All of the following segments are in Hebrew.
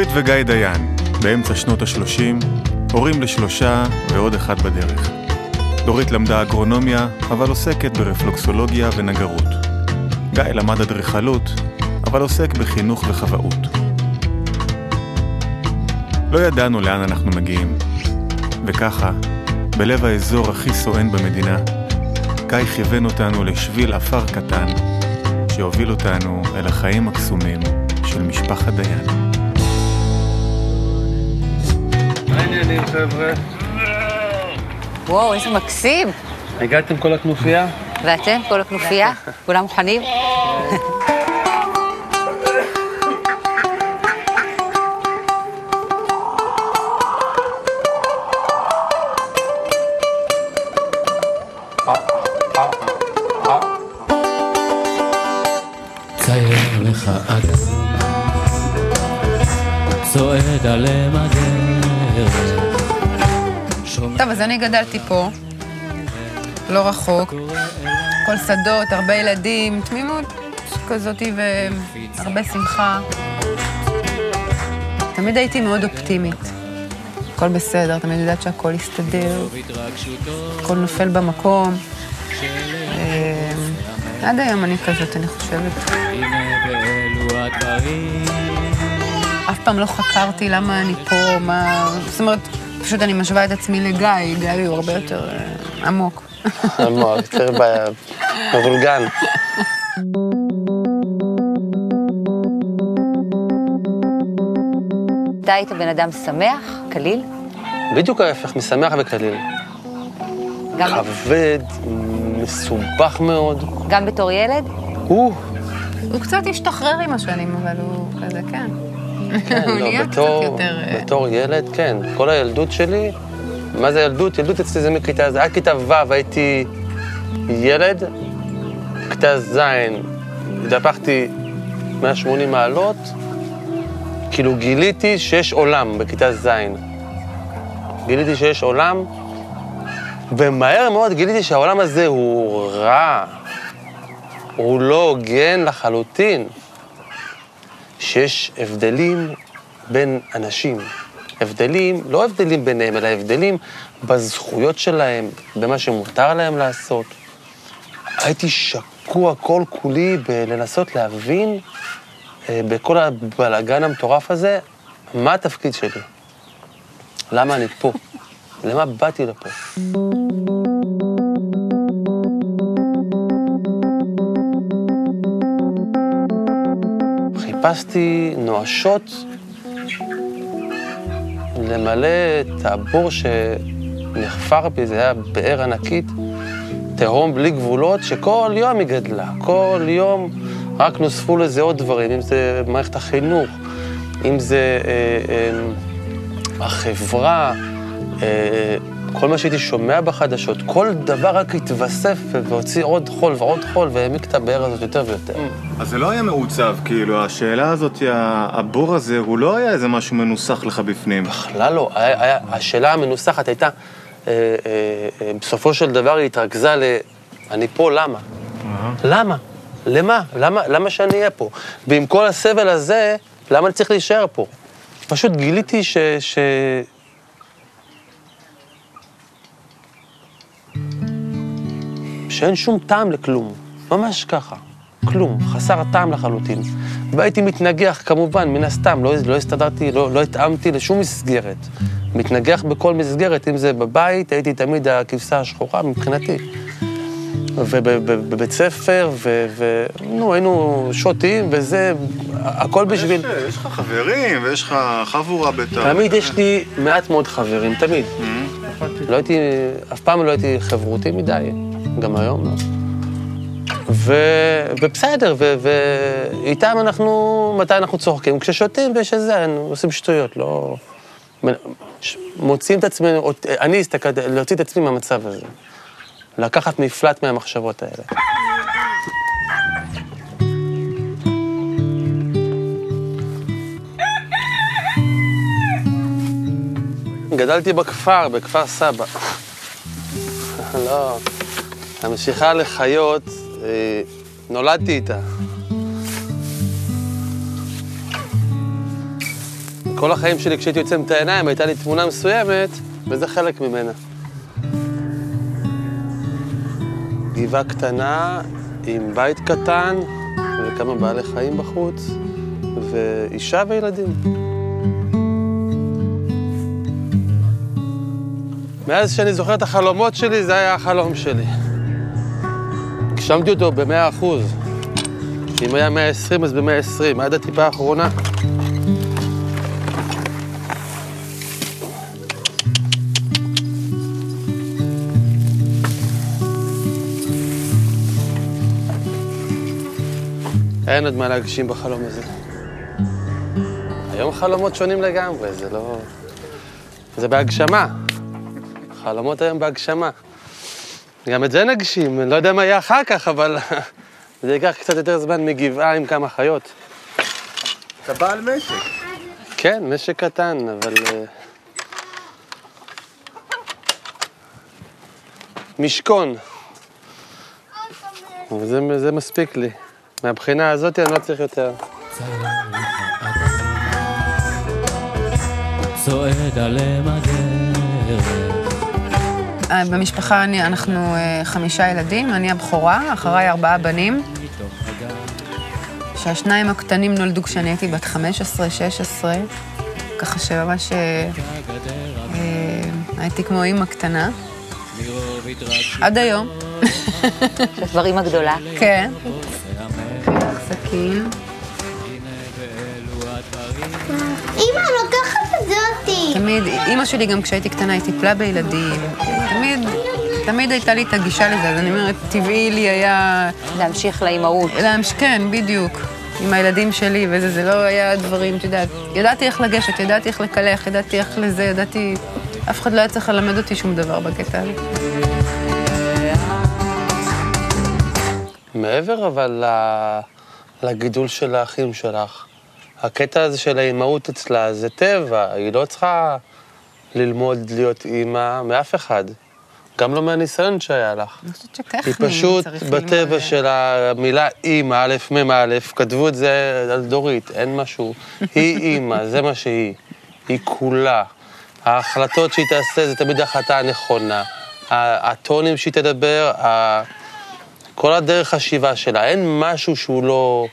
דורית וגיא דיין, באמצע שנות ה-30, הורים לשלושה ועוד אחד בדרך. דורית למדה אגרונומיה, אבל עוסקת ברפלוקסולוגיה ונגרות. גיא למד אדריכלות, אבל עוסק בחינוך וחוואות. לא ידענו לאן אנחנו מגיעים, וככה, בלב האזור הכי סואן במדינה, גיא כיוון אותנו לשביל עפר קטן, שהוביל אותנו אל החיים הקסומים של משפחת דיין. העניינים חבר'ה? וואו, איזה מקסים. הגעתם כל הכנופיה? ואתם, כל הכנופיה? כולם מוכנים? אז אני גדלתי פה, לא רחוק. כל שדות, הרבה ילדים, תמימות כזאתי והרבה שמחה. תמיד הייתי מאוד אופטימית. הכל בסדר, תמיד יודעת שהכל יסתדר, הכל נופל במקום. אה, עד היום אני כזאת, אני חושבת. אף פעם לא חקרתי למה אני פה, מה... זאת אומרת, פשוט אני משווה את עצמי לגיא, גיא הוא הרבה יותר אה, עמוק. המוח, יותר מבולגן. אתה היית בן אדם שמח, קליל? בדיוק ההפך, משמח וקליל. גם, כבד, מסובך מאוד. גם בתור ילד? הוא, הוא קצת השתחרר עם השנים, אבל הוא כזה, כן. כן, הוא לא, נהיה קצת בתור, יותר... אה, בתור ילד, כן. כל הילדות שלי, מה זה ילדות? ילדות אצלי זה מכיתה ז', עד כיתה ו' הייתי ילד, כיתה ז' התהפכתי 180 מעלות, כאילו גיליתי שיש עולם בכיתה ז'. גיליתי שיש עולם, ומהר מאוד גיליתי שהעולם הזה הוא רע, הוא לא הוגן לחלוטין. שיש הבדלים בין אנשים. הבדלים, לא הבדלים ביניהם, אלא הבדלים בזכויות שלהם, במה שמותר להם לעשות. הייתי שקוע כל כולי בלנסות להבין אה, בכל הבלאגן המטורף הזה, מה התפקיד שלי. למה אני פה? למה באתי לפה? חיפשתי נואשות למלא את הבור שנחפר בי, זה היה באר ענקית, תהום בלי גבולות, שכל יום היא גדלה, כל יום רק נוספו לזה עוד דברים, אם זה מערכת החינוך, אם זה אה, אה, החברה, אה, כל מה שהייתי שומע בחדשות, כל דבר רק התווסף והוציא עוד חול ועוד חול והעמיק את הבאר הזאת יותר ויותר. אז זה לא היה מעוצב, כאילו, השאלה הזאת, הבור הזה, הוא לא היה איזה משהו מנוסח לך בפנים. בכלל לא. היה, היה, השאלה המנוסחת הייתה, אה, אה, אה, בסופו של דבר היא התרכזה ל... אני פה, למה? למה? למה? למה? למה שאני אהיה פה? ועם כל הסבל הזה, למה אני צריך להישאר פה? פשוט גיליתי ש... ש... שאין שום טעם לכלום, ממש ככה, כלום, חסר טעם לחלוטין. והייתי מתנגח כמובן, מן הסתם, לא, לא הסתדרתי, לא, לא התאמתי לשום מסגרת. מתנגח בכל מסגרת, אם זה בבית, הייתי תמיד הכבשה השחורה מבחינתי. ובבית ספר, ו... ו... נו, היינו שותים, וזה, הכל בשביל... יש, יש לך חברים, ויש לך חבורה בתא. תמיד יש לי מעט מאוד חברים, תמיד. לא הייתי, אף פעם לא הייתי חברותי מדי, גם היום לא. ו... ובסדר, ו... ואיתם אנחנו, מתי אנחנו צוחקים? כששותים ויש איזה, עושים שטויות, לא... ש- מוציאים את עצמנו, אני הסתכלתי, להוציא את עצמי מהמצב הזה. לקחת מפלט מהמחשבות האלה. גדלתי בכפר, בכפר סבא. לא, המשיכה לחיות, אה, נולדתי איתה. כל החיים שלי, כשהייתי יוצא את העיניים, הייתה לי תמונה מסוימת, וזה חלק ממנה. גבעה קטנה עם בית קטן וכמה בעלי חיים בחוץ, ואישה וילדים. מאז שאני זוכר את החלומות שלי, זה היה החלום שלי. הגשמתי אותו במאה אחוז. אם היה 120, אז ב-120, עד הטיפה האחרונה. אין עוד מה להגשים בחלום הזה. היום חלומות שונים לגמרי, זה לא... זה בהגשמה. חלומות היום בהגשמה. גם את זה נגשים, אני לא יודע מה יהיה אחר כך, אבל זה ייקח קצת יותר זמן מגבעה עם כמה חיות. אתה בעל משק. כן, משק קטן, אבל... אה, משכון. זה, זה מספיק לי. מהבחינה הזאת אני לא צריך יותר. צועד על אם הדרך אה, במשפחה אני, אנחנו אה, חמישה ילדים, אני הבכורה, אחריי ארבעה בנים. שהשניים הקטנים נולדו כשאני הייתי בת 15-16, ככה שממש אה, אה, הייתי כמו אימא קטנה. עד היום. כבר אימא גדולה. כן. סכין. אמא, לוקחת את זה אותי. תמיד, אימא שלי גם כשהייתי קטנה היא טיפלה בילדים. תמיד, תמיד הייתה לי את הגישה לזה, אז אני אומרת, טבעי לי היה... להמשיך לאימהות. להמש... כן, בדיוק. עם הילדים שלי וזה, זה לא היה דברים, את יודעת, ידעתי איך לגשת, ידעתי איך לקלח, ידעתי איך לזה, ידעתי... אף אחד לא היה צריך ללמד אותי שום דבר בקטע הזה. מעבר אבל ל- לגידול של האחים שלך, הקטע הזה של האימהות אצלה זה טבע, היא לא צריכה ללמוד להיות אימא מאף אחד, גם לא מהניסיון שהיה לך. אני חושבת שטכני היא פשוט. בטבע של המילה אימא, א', מ', א', כתבו את זה על דורית, אין משהו. היא אימא, זה מה שהיא. היא כולה. ההחלטות שהיא תעשה זה תמיד ההחלטה הנכונה. הטונים שהיא תדבר, כל הדרך חשיבה שלה, אין משהו שהוא לא...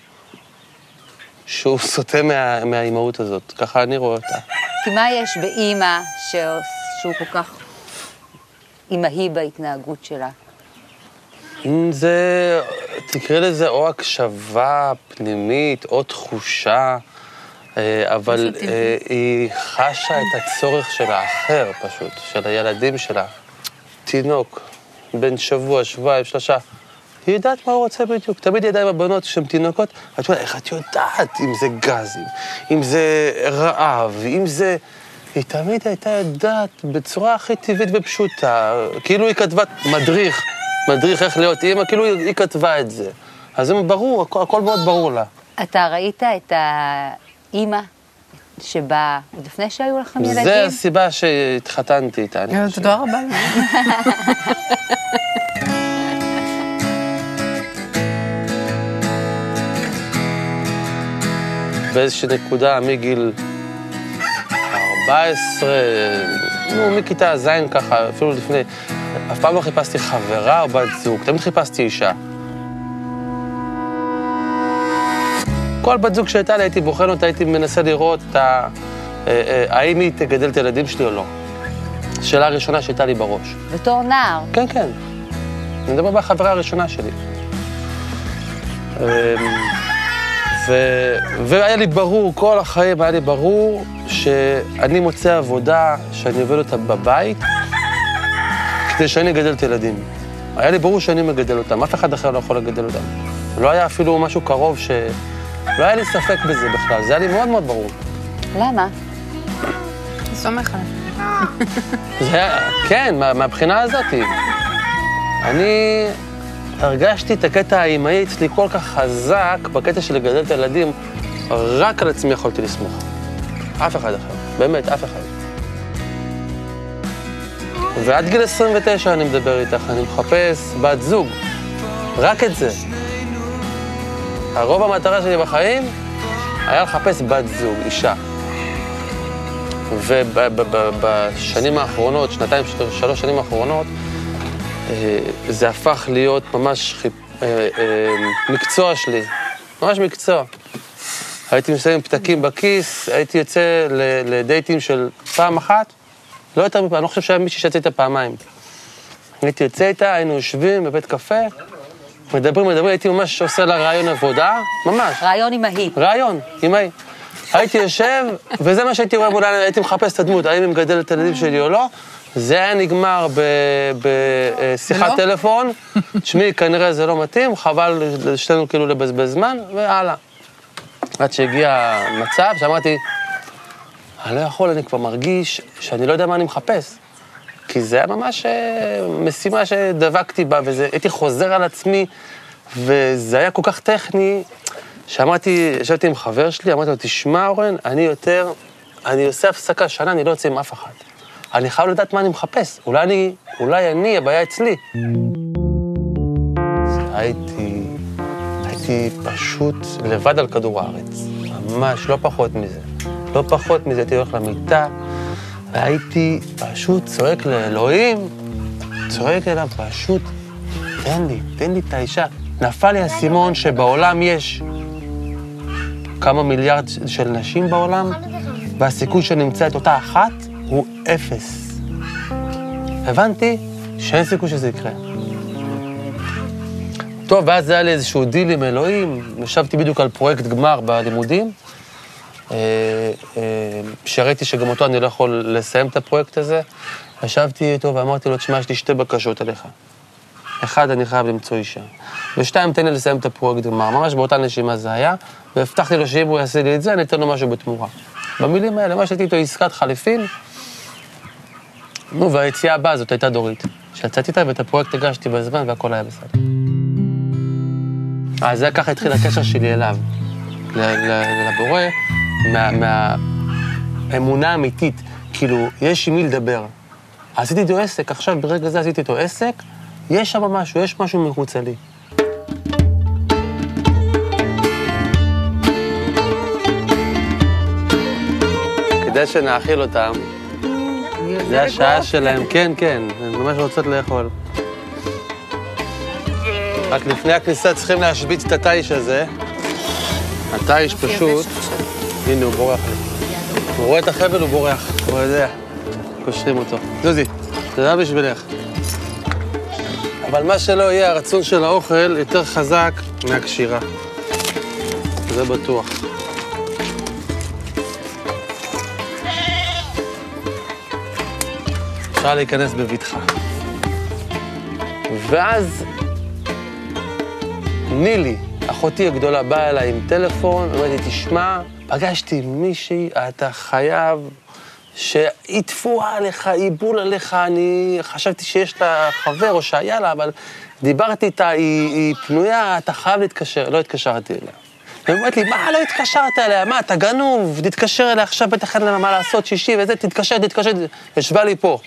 שהוא סוטה מה, מהאימהות הזאת, ככה אני רואה אותה. כי מה יש באימא שעוש- שהוא כל כך אימהי בהתנהגות שלה? אם זה, תקרא לזה או הקשבה פנימית, או תחושה, אה, אבל אה, היא חשה את הצורך של האחר פשוט, של הילדים שלה. תינוק, בן שבוע, שבועיים, שלושה. היא יודעת מה הוא רוצה בדיוק. תמיד היא ידעה עם הבנות שהן תינוקות, את יודעת, איך את יודעת אם זה גזים, אם זה רעב, אם זה... היא תמיד הייתה יודעת בצורה הכי טבעית ופשוטה, כאילו היא כתבה מדריך, מדריך איך להיות אימא, כאילו היא, היא כתבה את זה. אז זה ברור, הכל, הכל מאוד ברור לה. אתה ראית את האימא שבאה עוד לפני שהיו לכם ילדים? זה הסיבה שהתחתנתי איתה. תודה רבה. באיזושהי נקודה מגיל 14, נו, מכיתה ז' ככה, אפילו לפני, אף פעם לא חיפשתי חברה או בת זוג, תמיד חיפשתי אישה. כל בת זוג שהייתה לי, הייתי בוחן אותה, הייתי מנסה לראות את ה... אה, אה, האם היא תגדל את הילדים שלי או לא. שאלה הראשונה שהייתה לי בראש. בתור נער. כן, כן. אני מדבר בחברה הראשונה שלי. ו... והיה לי ברור, כל החיים היה לי ברור שאני מוצא עבודה שאני עובד אותה בבית כדי שאני אגדל את הילדים. היה לי ברור שאני מגדל אותם, אף אחד אחר לא יכול לגדל אותם. לא היה אפילו משהו קרוב ש... לא היה לי ספק בזה בכלל, זה היה לי מאוד מאוד ברור. למה? אני סומך עליך. זה היה, כן, מה, מהבחינה הזאת. אני הרגשתי את הקטע האימהי אצלי כל כך חזק, בקטע של לגדל את הילדים, רק על עצמי יכולתי לסמוך. אף אחד אחר, באמת, אף אחד. ועד גיל 29 אני מדבר איתך, אני מחפש בת זוג. רק את זה. הרוב המטרה שלי בחיים היה לחפש בת זוג, אישה. ובשנים האחרונות, שנתיים, של- שלוש שנים האחרונות, זה הפך להיות ממש חיפ... אה, אה, מקצוע שלי, ממש מקצוע. הייתי מסיים פתקים בכיס, הייתי יוצא לדייטים של פעם אחת, לא יותר מפעם, אני לא חושב שהיה מישהי שיצא איתה פעמיים. הייתי יוצא איתה, היינו יושבים בבית קפה, מדברים, מדברים, הייתי ממש עושה לה רעיון עבודה, ממש. רעיון עם ההיא. רעיון, עם ההיא. הייתי יושב, וזה מה שהייתי רואה, אולי הייתי מחפש את הדמות, האם היא מגדלת את הילדים שלי או לא. זה היה נגמר בשיחת ולא? טלפון, תשמעי, כנראה זה לא מתאים, חבל לשנינו כאילו לבזבז זמן, והלאה. עד שהגיע מצב שאמרתי, אני לא יכול, אני כבר מרגיש שאני לא יודע מה אני מחפש. כי זה היה ממש אה, משימה שדבקתי בה, והייתי חוזר על עצמי, וזה היה כל כך טכני, שאמרתי, ישבתי עם חבר שלי, אמרתי לו, תשמע, אורן, אני יותר, אני עושה הפסקה שנה, אני לא יוצא עם אף אחד. אני חייב לדעת מה אני מחפש. אולי אני, אולי אני, הבעיה אצלי. הייתי, הייתי פשוט לבד על כדור הארץ. ממש, לא פחות מזה. לא פחות מזה, הייתי הולך למיטה, והייתי פשוט צועק לאלוהים, צועק אליו פשוט, תן לי, תן לי את האישה. נפל לי האסימון שבעולם יש כמה מיליארד של נשים בעולם, והסיכוי שנמצא את אותה אחת הוא אפס. הבנתי שאין סיכוי שזה יקרה. טוב, ואז היה לי איזשהו דיל עם אלוהים, ישבתי בדיוק על פרויקט גמר בלימודים, אה, אה, שראיתי שגם אותו אני לא יכול לסיים את הפרויקט הזה. ישבתי איתו ואמרתי לו, תשמע, יש לי שתי בקשות אליך. אחד, אני חייב למצוא אישה. ושתיים, תן לי לסיים את הפרויקט גמר. ממש באותה נשימה זה היה, והבטחתי לו שאם הוא יעשה לי את זה, אני אתן לו משהו בתמורה. במילים האלה, ממש הייתי איתו עסקת חליפין. נו, והיציאה הבאה זאת הייתה דורית. שיצאתי איתה ואת הפרויקט הגשתי בזמן והכל היה בסדר. אז זה ככה התחיל הקשר שלי אליו, לבורא, מה- מהאמונה האמיתית. כאילו, יש עם מי לדבר. עשיתי איתו עסק, עכשיו ברגע זה עשיתי איתו עסק, יש שם משהו, יש משהו מחוצה לי. כדי שנאכיל אותם, זה השעה שלהם, כן, כן, הן ממש רוצות לאכול. רק לפני הכניסה צריכים להשבית את התיש הזה. התיש פשוט, הנה הוא בורח לי. הוא רואה את החבל, הוא בורח, הוא יודע. קושרים אותו. זוזי, היה בשבילך. אבל מה שלא יהיה, הרצון של האוכל יותר חזק מהקשירה. זה בטוח. אפשר להיכנס בבטחה. ואז נילי, אחותי הגדולה, באה אליי עם טלפון, אמרתי, תשמע, פגשתי מישהי, אתה חייב שהיא תפואה עליך, היא בול עליך, אני חשבתי שיש לה חבר או שהיה לה, אבל דיברתי איתה, היא, היא פנויה, אתה חייב להתקשר. לא התקשרתי אליה. היא אומרת לי, מה, לא התקשרת אליה? מה, אתה גנוב? תתקשר אליה עכשיו, בטח אין לה מה לעשות, שישי וזה, תתקשר, תתקשר. ישבה לי פה.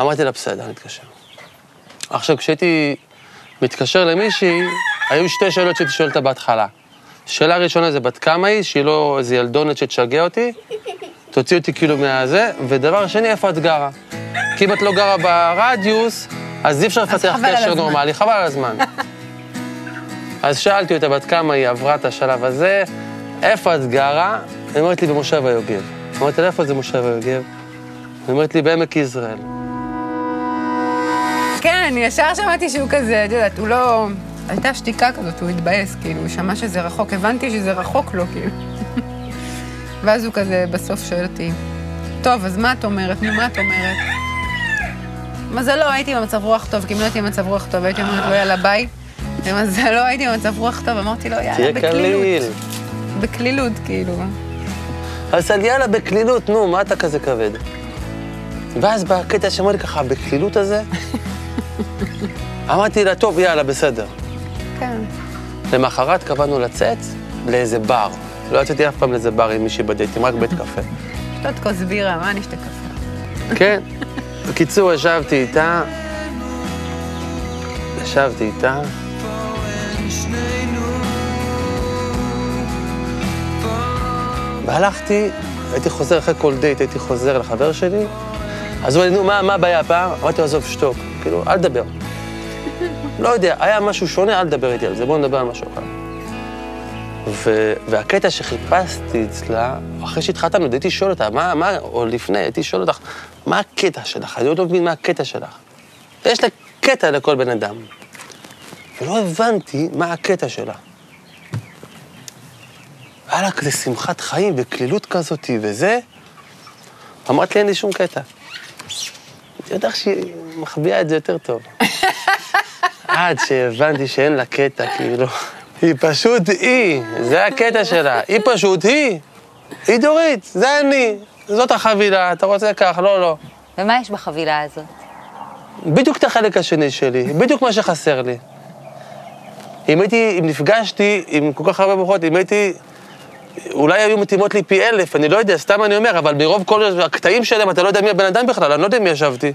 אמרתי לה, בסדר, נתקשר. עכשיו, כשהייתי מתקשר למישהי, היו שתי שאלות שהייתי שואל אותה בהתחלה. שאלה ראשונה זה בת כמה היא, שהיא לא איזה ילדונת שתשגע אותי, תוציא אותי כאילו מהזה, ודבר שני, איפה את גרה? כי אם את לא גרה ברדיוס, אז אי אפשר לפתח קשר. נורמלי, חבל על הזמן. אז שאלתי אותה בת כמה היא עברה את השלב הזה, איפה את גרה? היא אומרת לי, במושב היוגב. אמרתי לה, איפה זה מושב היוגב? היא אומרת לי, בעמק יזרעאל. כן, ישר שמעתי שהוא כזה, את יודעת, הוא לא... הייתה שתיקה כזאת, הוא התבאס, כאילו, הוא שמע שזה רחוק, הבנתי שזה רחוק לו, כאילו. ואז הוא כזה בסוף שואל אותי, טוב, אז מה את אומרת? נו, מה את אומרת? מזלו, הייתי במצב רוח טוב, כי אם לא הייתי במצב רוח טוב, הייתי אומרת לו, יאללה, ביי. למזלו, הייתי במצב רוח טוב, אמרתי לו, יאללה, תהיה קליל. בקלילות. בקלילות, כאילו. אז יאללה, בקלילות, נו, מה אתה כזה כבד? ואז בקטע שאמר לי ככה, בקלילות הזה, אמרתי לה, טוב, יאללה, בסדר. כן. למחרת קבענו לצאת לאיזה בר. לא יצאתי אף פעם לאיזה בר עם מישהי בדייטים, רק בית קפה. שתות כוס בירה, מה אני אשתה קפה? כן. בקיצור, ישבתי איתה, ישבתי איתה, והלכתי הייתי חוזר אחרי כל דייט, הייתי חוזר לחבר שלי, אז הוא אומר לי, נו, מה הבעיה הפעם? אמרתי לו, עזוב, שתוק. כאילו, אל תדבר. לא יודע, היה משהו שונה, אל תדבר איתי על זה, בואו נדבר על משהו אחר. ו- והקטע שחיפשתי אצלה, אחרי שהתחתנו, הייתי שואל אותה, מה, מה, או לפני, הייתי שואל אותך, מה הקטע שלך? אני עוד לא מבין מה הקטע שלך. יש לה קטע לכל בן אדם. ולא הבנתי מה הקטע שלה. היה לה כזה שמחת חיים וקלילות כזאת וזה. אמרת לי, אין לי שום קטע. אני יודע שהיא מחביאה את זה יותר טוב. עד שהבנתי שאין לה קטע, כאילו. היא פשוט היא, זה הקטע שלה. היא פשוט היא. היא דורית, זה אני. זאת החבילה, אתה רוצה כך, לא, לא. ומה יש בחבילה הזאת? בדיוק את החלק השני שלי, בדיוק מה שחסר לי. אם הייתי, אם נפגשתי עם כל כך הרבה בחורות, אם הייתי, אולי היו מתאימות לי פי אלף, אני לא יודע, סתם אני אומר, אבל מרוב כל הקטעים שלהם, אתה לא יודע מי הבן אדם בכלל, אני לא יודע מי ישבתי.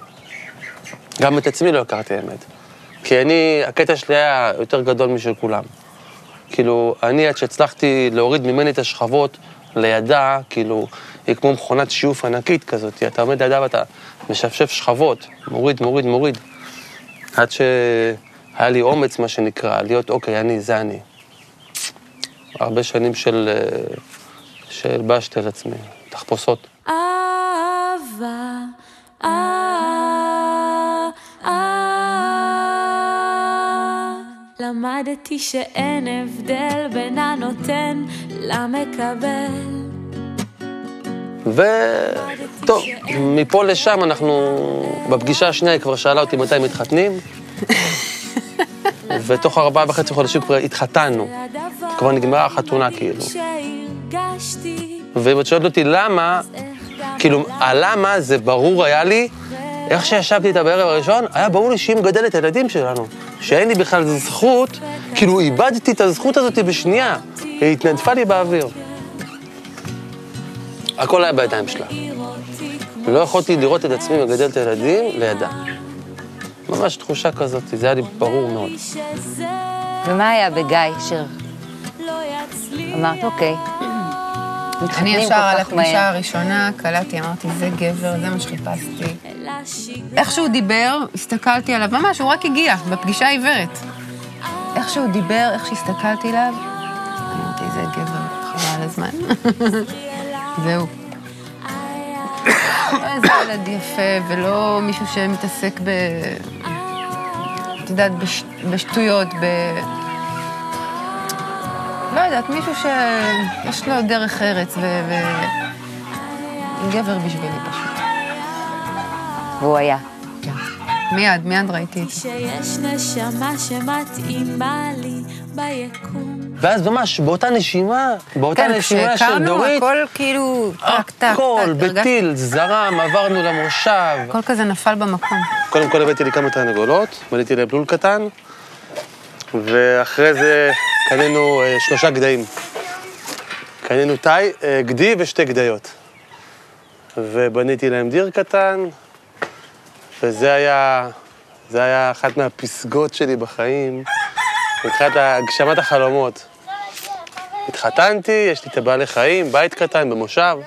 גם את עצמי לא הכרתי, האמת. כי אני, הקטע שלי היה יותר גדול משל כולם. כאילו, אני, עד שהצלחתי להוריד ממני את השכבות לידה, כאילו, היא כמו מכונת שיוף ענקית כזאת, אתה עומד לידה ואתה משפשף שכבות, מוריד, מוריד, מוריד. עד שהיה לי אומץ, מה שנקרא, להיות, אוקיי, אני, זה אני. הרבה שנים של, אה, של בשתי על עצמי, תחפושות. אהבה, אה, אה. למדתי שאין הבדל בין הנותן למקבל. וטוב, מפה לשם אנחנו, בפגישה השנייה היא כבר שאלה אותי מתי מתחתנים, ותוך ארבעה וחצי חודשים כבר התחתנו. כבר נגמרה החתונה כאילו. ואם את שואלת אותי למה, כאילו, הלמה זה ברור היה לי, איך שישבתי איתה בערב הראשון, היה ברור לי שהיא מגדלת את הילדים שלנו. שאין לי בכלל זכות, כאילו איבדתי את הזכות הזאת בשנייה. היא התנדפה לי באוויר. הכל היה בידיים שלה. לא יכולתי לראות את עצמי מגדל את הילדים לידה. ממש תחושה כזאת, זה היה לי ברור מאוד. ומה היה בגיא, יצליח. אמרת, אוקיי, אני ישר על מהר. הראשונה, קלטתי, אמרתי, זה גבר, זה מה שחיפשתי. איך שהוא דיבר, הסתכלתי עליו, ממש, הוא רק הגיע, בפגישה העיוורת. איך שהוא דיבר, איך שהסתכלתי עליו, אמרתי, זה גבר, חבל על הזמן. זהו. לא איזה ילד יפה, ולא מישהו שמתעסק ב... את יודעת, בש... בשטויות, ב... יודעת, מישהו שיש לו דרך ארץ, ו... ו... גבר בשבילי פשוט. והוא היה. מיד, מיד ראיתי את זה. שיש נשמה שמתאימה לי ביקום. ואז ממש, באותה נשימה, באותה כן, נשימה של כשהכרנו, דורית, הכל כאילו, טק, טק. הכל בטיל, זרם, עברנו למושב. הכל כזה נפל במקום. קודם כל הבאתי לי כמה תרנגולות, בניתי להם לול קטן, ואחרי זה קנינו אה, שלושה גדיים. קנינו תאי, אה, גדי ושתי גדיות. ובניתי להם דיר קטן, וזה היה, זה היה אחת מהפסגות שלי בחיים, מבחינת הגשמת החלומות. התחתנתי, יש לי את הבעלי חיים, בית קטן במושב.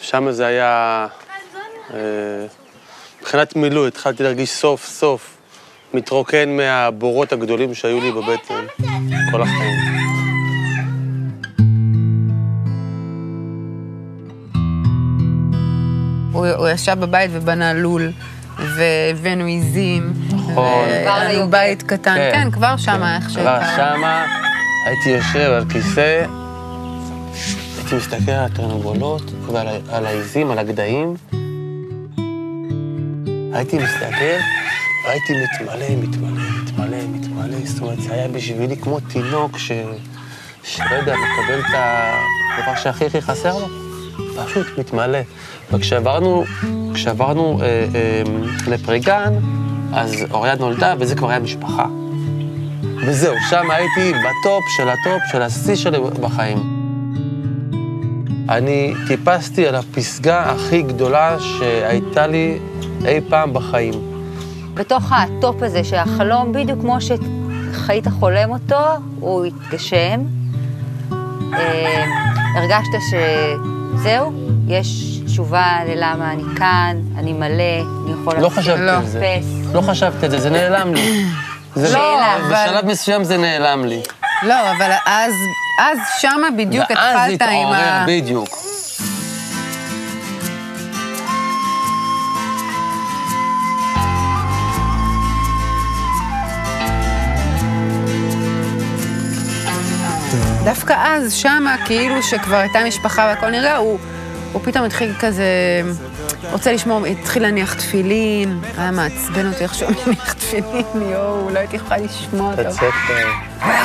שם זה היה... אה, מבחינת מילוי, התחלתי להרגיש סוף סוף מתרוקן מהבורות הגדולים שהיו לי בבטן כל החיים. הוא, הוא ישב בבית ובנה לול, והבאנו עיזים, נכון. כבר והיה לנו ליוגב. בית קטן, כן, כבר שמה, איך כבר שהכרנו. שמה הייתי יושב על כיסא, הייתי מסתכל על התרנגולות ועל העיזים, על הגדיים. הייתי מסתכל, והייתי מתמלא, מתמלא, מתמלא, מתמלא. זאת אומרת, זה היה בשבילי כמו תינוק ש... שלא יודע, מקבל את הדבר שהכי הכי חסר לו. פשוט מתמלא. וכשעברנו, כשעברנו אה, אה, לפרי גן, אז אוריה נולדה, וזה כבר היה משפחה. וזהו, שם הייתי בטופ של הטופ של השיא שלי בחיים. אני טיפסתי על הפסגה הכי גדולה שהייתה לי אי פעם בחיים. בתוך הטופ הזה שהחלום, בדיוק כמו שהיית חולם אותו, הוא התגשם. אה, הרגשת שזהו, יש תשובה ללמה אני כאן, אני מלא, אני יכול לא חשבתי לא. על זה. לא חשבתי על זה, זה נעלם לי. זה לא, נעלם, אבל- בשלב מסוים זה נעלם לי. לא, אבל אז, אז שמה בדיוק ואז התחלת עם התעורר, ה... בדיוק. דווקא אז, שמה, כאילו שכבר הייתה משפחה והכל נרגע, הוא, הוא פתאום התחיל כזה... רוצה לשמור, התחיל להניח תפילין, היה מעצבן אותי איך שהוא מניח תפילין, יואו, לא הייתי יכולה לשמוע אותו. אה,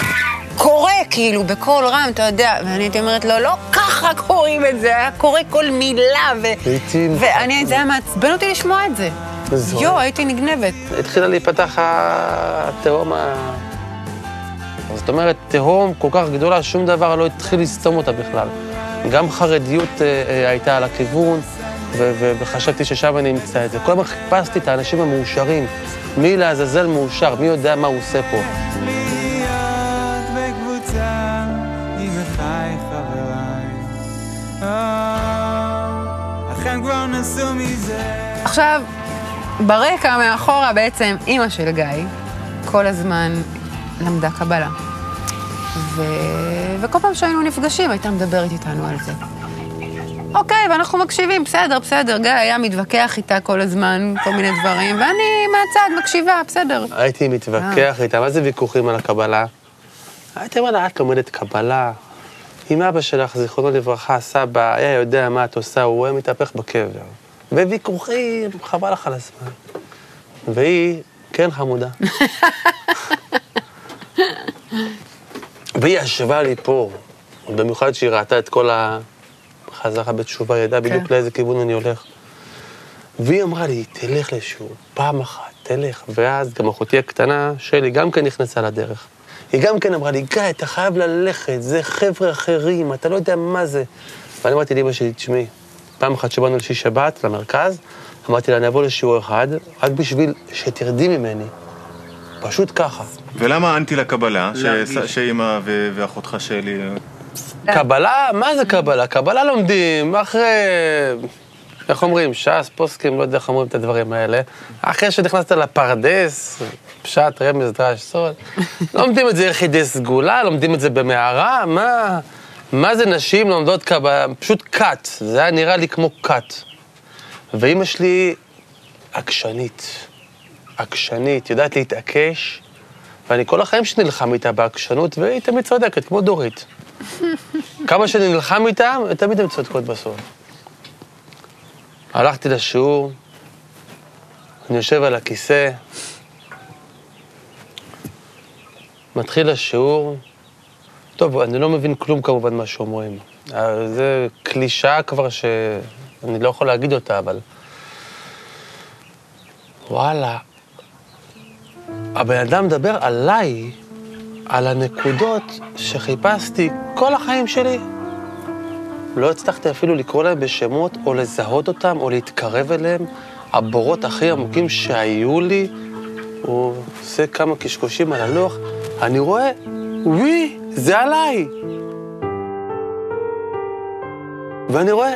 קורא, כאילו, בקול רם, אתה יודע, ואני הייתי אומרת לו, לא ככה קוראים את זה, היה קורא כל מילה, ו... לעיתים- ואני, זה היה מעצבן אותי לשמוע את זה. יואו, הייתי נגנבת. התחילה להיפתח התהום ה... זאת אומרת, תהום כל כך גדולה, שום דבר לא התחיל לסתום אותה בכלל. גם חרדיות אה, אה, הייתה על הכיוון, ו- ו- וחשבתי ששם אני אמצא את זה. כל הזמן חיפשתי את האנשים המאושרים. מי לעזאזל מאושר? מי יודע מה הוא עושה פה? אה. עכשיו, ברקע מאחורה בעצם אימא של גיא כל הזמן למדה קבלה. ו... וכל פעם שהיינו נפגשים הייתה מדברת איתנו על זה. אוקיי, ואנחנו מקשיבים, בסדר, בסדר. גיא היה מתווכח איתה כל הזמן, כל מיני דברים, ואני מהצד מקשיבה, בסדר. הייתי מתווכח איתה, מה זה ויכוחים על הקבלה? הייתי אומר לה, את לומדת קבלה. אם אבא שלך, זיכרונו לברכה, סבא, היה יודע מה את עושה, הוא היה מתהפך בקבר. וויכוחים, חבל לך על הזמן. והיא, כן חמודה. והיא ישבה לי פה, במיוחד שהיא ראתה את כל החזרה בתשובה, היא ידעה בדיוק כן. לאיזה כיוון אני הולך. והיא אמרה לי, תלך לשיעור, פעם אחת, תלך. ואז גם אחותי הקטנה, שלי, גם כן נכנסה לדרך. היא גם כן אמרה לי, גיא, אתה חייב ללכת, זה חבר'ה אחרים, אתה לא יודע מה זה. ואני אמרתי לאמא שלי, תשמעי, פעם אחת שבאנו לשישי שבת, למרכז, אמרתי לה, אני אבוא לשיעור אחד, רק בשביל שתרדי ממני. פשוט ככה. ולמה אנטי לקבלה. שאימא ואחותך שלי... קבלה? מה זה קבלה? קבלה לומדים אחרי, איך אומרים, ש"ס, פוסקים, לא יודע איך אומרים את הדברים האלה. אחרי שנכנסת לפרדס, פשט, רמז, דרש, סוד. לומדים את זה יחידי סגולה, לומדים את זה במערה, מה... מה זה נשים לומדות קבלה? פשוט כת, זה היה נראה לי כמו כת. ואימא שלי עקשנית, עקשנית, יודעת להתעקש, ואני כל החיים שלי נלחם איתה בעקשנות, והיא תמיד צודקת, כמו דורית. כמה שאני נלחם איתם, תמיד הן צודקות בסוף. הלכתי לשיעור, אני יושב על הכיסא, מתחיל השיעור, טוב, אני לא מבין כלום כמובן מה שאומרים. אה, זה קלישאה כבר שאני לא יכול להגיד אותה, אבל... וואלה, הבן אדם מדבר עליי, על הנקודות שחיפשתי כל החיים שלי. לא הצלחתי אפילו לקרוא להם בשמות, או לזהות אותם, או להתקרב אליהם. הבורות הכי עמוקים שהיו לי, הוא עושה כמה קשקושים על הלוח, אני רואה, וואי, זה עליי. ואני רואה,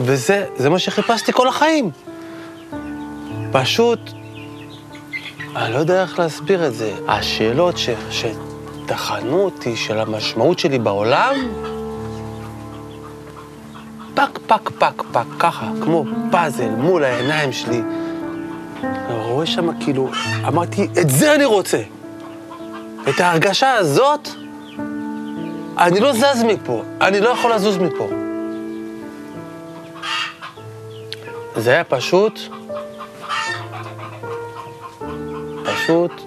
וזה זה מה שחיפשתי כל החיים. פשוט, אני לא יודע איך להסביר את זה. השאלות שטחנו אותי, של המשמעות שלי בעולם, פק, פק, פק, פק, ככה, כמו פאזל מול העיניים שלי. אני רואה שם כאילו, אמרתי, את זה אני רוצה. את ההרגשה הזאת, אני לא זז מפה, אני לא יכול לזוז מפה. זה היה פשוט, פשוט,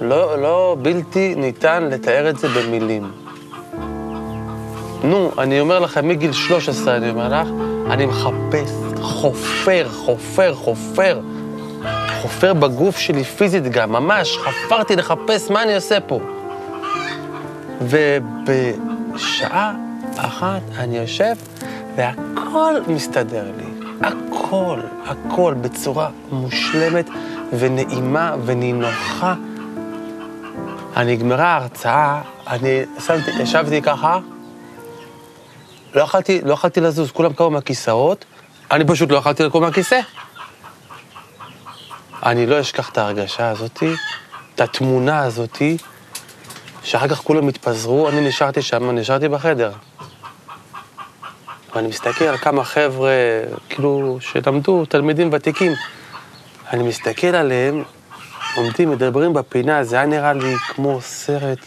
לא, לא בלתי ניתן לתאר את זה במילים. נו, אני אומר לכם, מגיל 13, אני אומר לך, אני מחפש, חופר, חופר, חופר. חופר בגוף שלי פיזית גם, ממש, חפרתי לחפש מה אני עושה פה. ובשעה אחת אני יושב, והכל מסתדר לי. הכל, הכל בצורה מושלמת ונעימה ונינוחה. נגמרה ההרצאה, אני שמתי, ישבתי ככה, לא יכלתי, לא יכלתי לזוז, כולם קמו מהכיסאות, אני פשוט לא יכלתי לקום מהכיסא. אני לא אשכח את ההרגשה הזאתי, את התמונה הזאתי, שאחר כך כולם התפזרו, אני נשארתי שם, נשארתי בחדר. ואני מסתכל על כמה חבר'ה, כאילו, שלמדו, תלמידים ותיקים. אני מסתכל עליהם, עומדים, מדברים בפינה, זה היה נראה לי כמו סרט,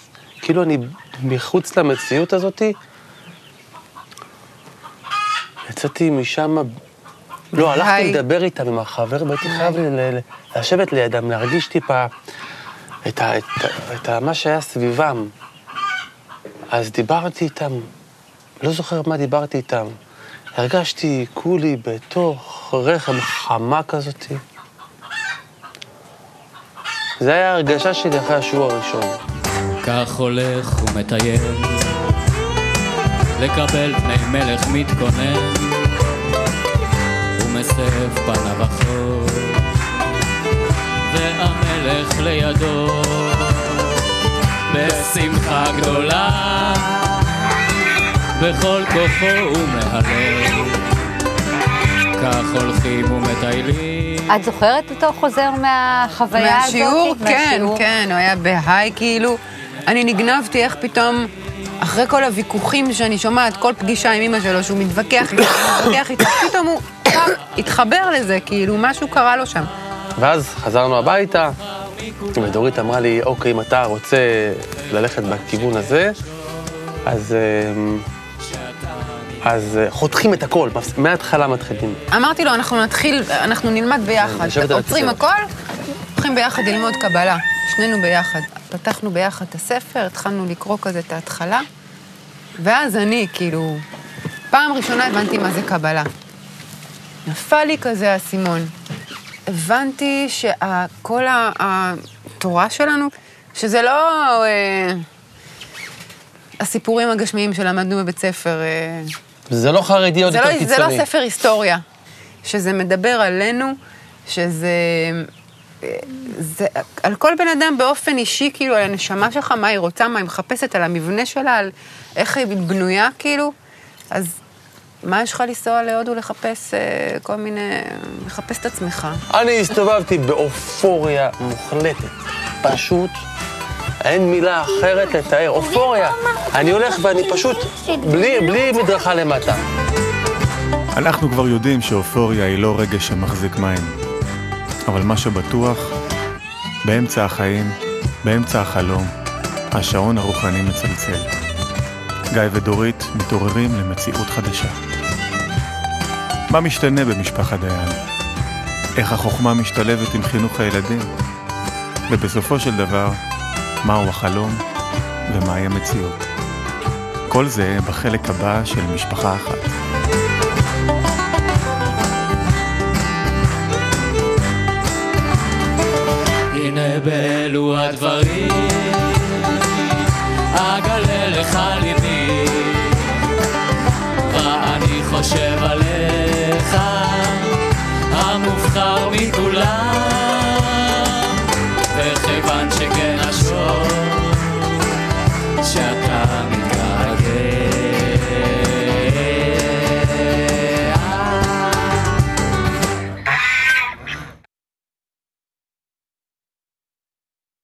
כאילו אני מחוץ למציאות הזאתי. יצאתי משם, לא, הלכתי. לדבר איתם, עם החבר, והייתי חייב לשבת לידם, להרגיש טיפה את, ה, את, ה- את ה, מה שהיה סביבם. אז דיברתי איתם, לא זוכר מה דיברתי איתם. הרגשתי כולי בתוך רחם חמה כזאתי. זה היה ההרגשה שלי אחרי השיעור הראשון. כך הולך ומטייל, לקבל פני מלך מתכונן, ומסב פניו אחור, והמלך לידו, בשמחה גדולה, בכל כוחו הוא מהלל, כך הולכים ומטיילים. את זוכרת אותו חוזר מהחוויה הזאת? מהשיעור? כן, מהשיעור? כן, הוא היה בהיי כאילו. אני נגנבתי איך פתאום, אחרי כל הוויכוחים שאני שומעת, כל פגישה עם אמא שלו, שהוא מתווכח איתה, מתווכח איתה, פתאום הוא התחבר לזה, כאילו, משהו קרה לו שם. ואז חזרנו הביתה, ודורית אמרה לי, אוקיי, אם אתה רוצה ללכת בכיוון הזה, אז, אמ, אז אה, חותכים את הכל, מההתחלה מתחילים. אמרתי לו, אנחנו נתחיל, אנחנו נלמד ביחד. עוצרים. הכל, הולכים ביחד ללמוד קבלה. שנינו ביחד. פתחנו ביחד את הספר, התחלנו לקרוא כזה את ההתחלה, ואז אני, כאילו, פעם ראשונה הבנתי מה זה קבלה. נפל לי כזה האסימון. הבנתי שכל התורה שלנו, שזה לא אה, הסיפורים הגשמיים שלמדנו בבית ספר, אה, זה לא חרדי עוד יותר לא, קיצוני. זה לא ספר היסטוריה, שזה מדבר עלינו, שזה... זה על כל בן אדם באופן אישי, כאילו, על הנשמה שלך, מה היא רוצה, מה היא מחפשת, על המבנה שלה, על איך היא בנויה, כאילו. אז מה יש לך לנסוע להודו לחפש אה, כל מיני... לחפש את עצמך? אני הסתובבתי באופוריה מוחלטת. פשוט, אין מילה אחרת לתאר. אופוריה. אני הולך ואני פשוט, בלי, בלי מדרכה למטה. אנחנו כבר יודעים שאופוריה היא לא רגש שמחזיק מים. אבל מה שבטוח, באמצע החיים, באמצע החלום, השעון הרוחני מצלצל. גיא ודורית מתעוררים למציאות חדשה. מה משתנה במשפחת דיין? איך החוכמה משתלבת עם חינוך הילדים? ובסופו של דבר, מהו החלום ומהי המציאות? כל זה בחלק הבא של משפחה אחת. הנה באלו הדברים, אגלה לך ליבי, ואני חושב עליך, המובחר מכולם. וכיוון שכן השור שאתה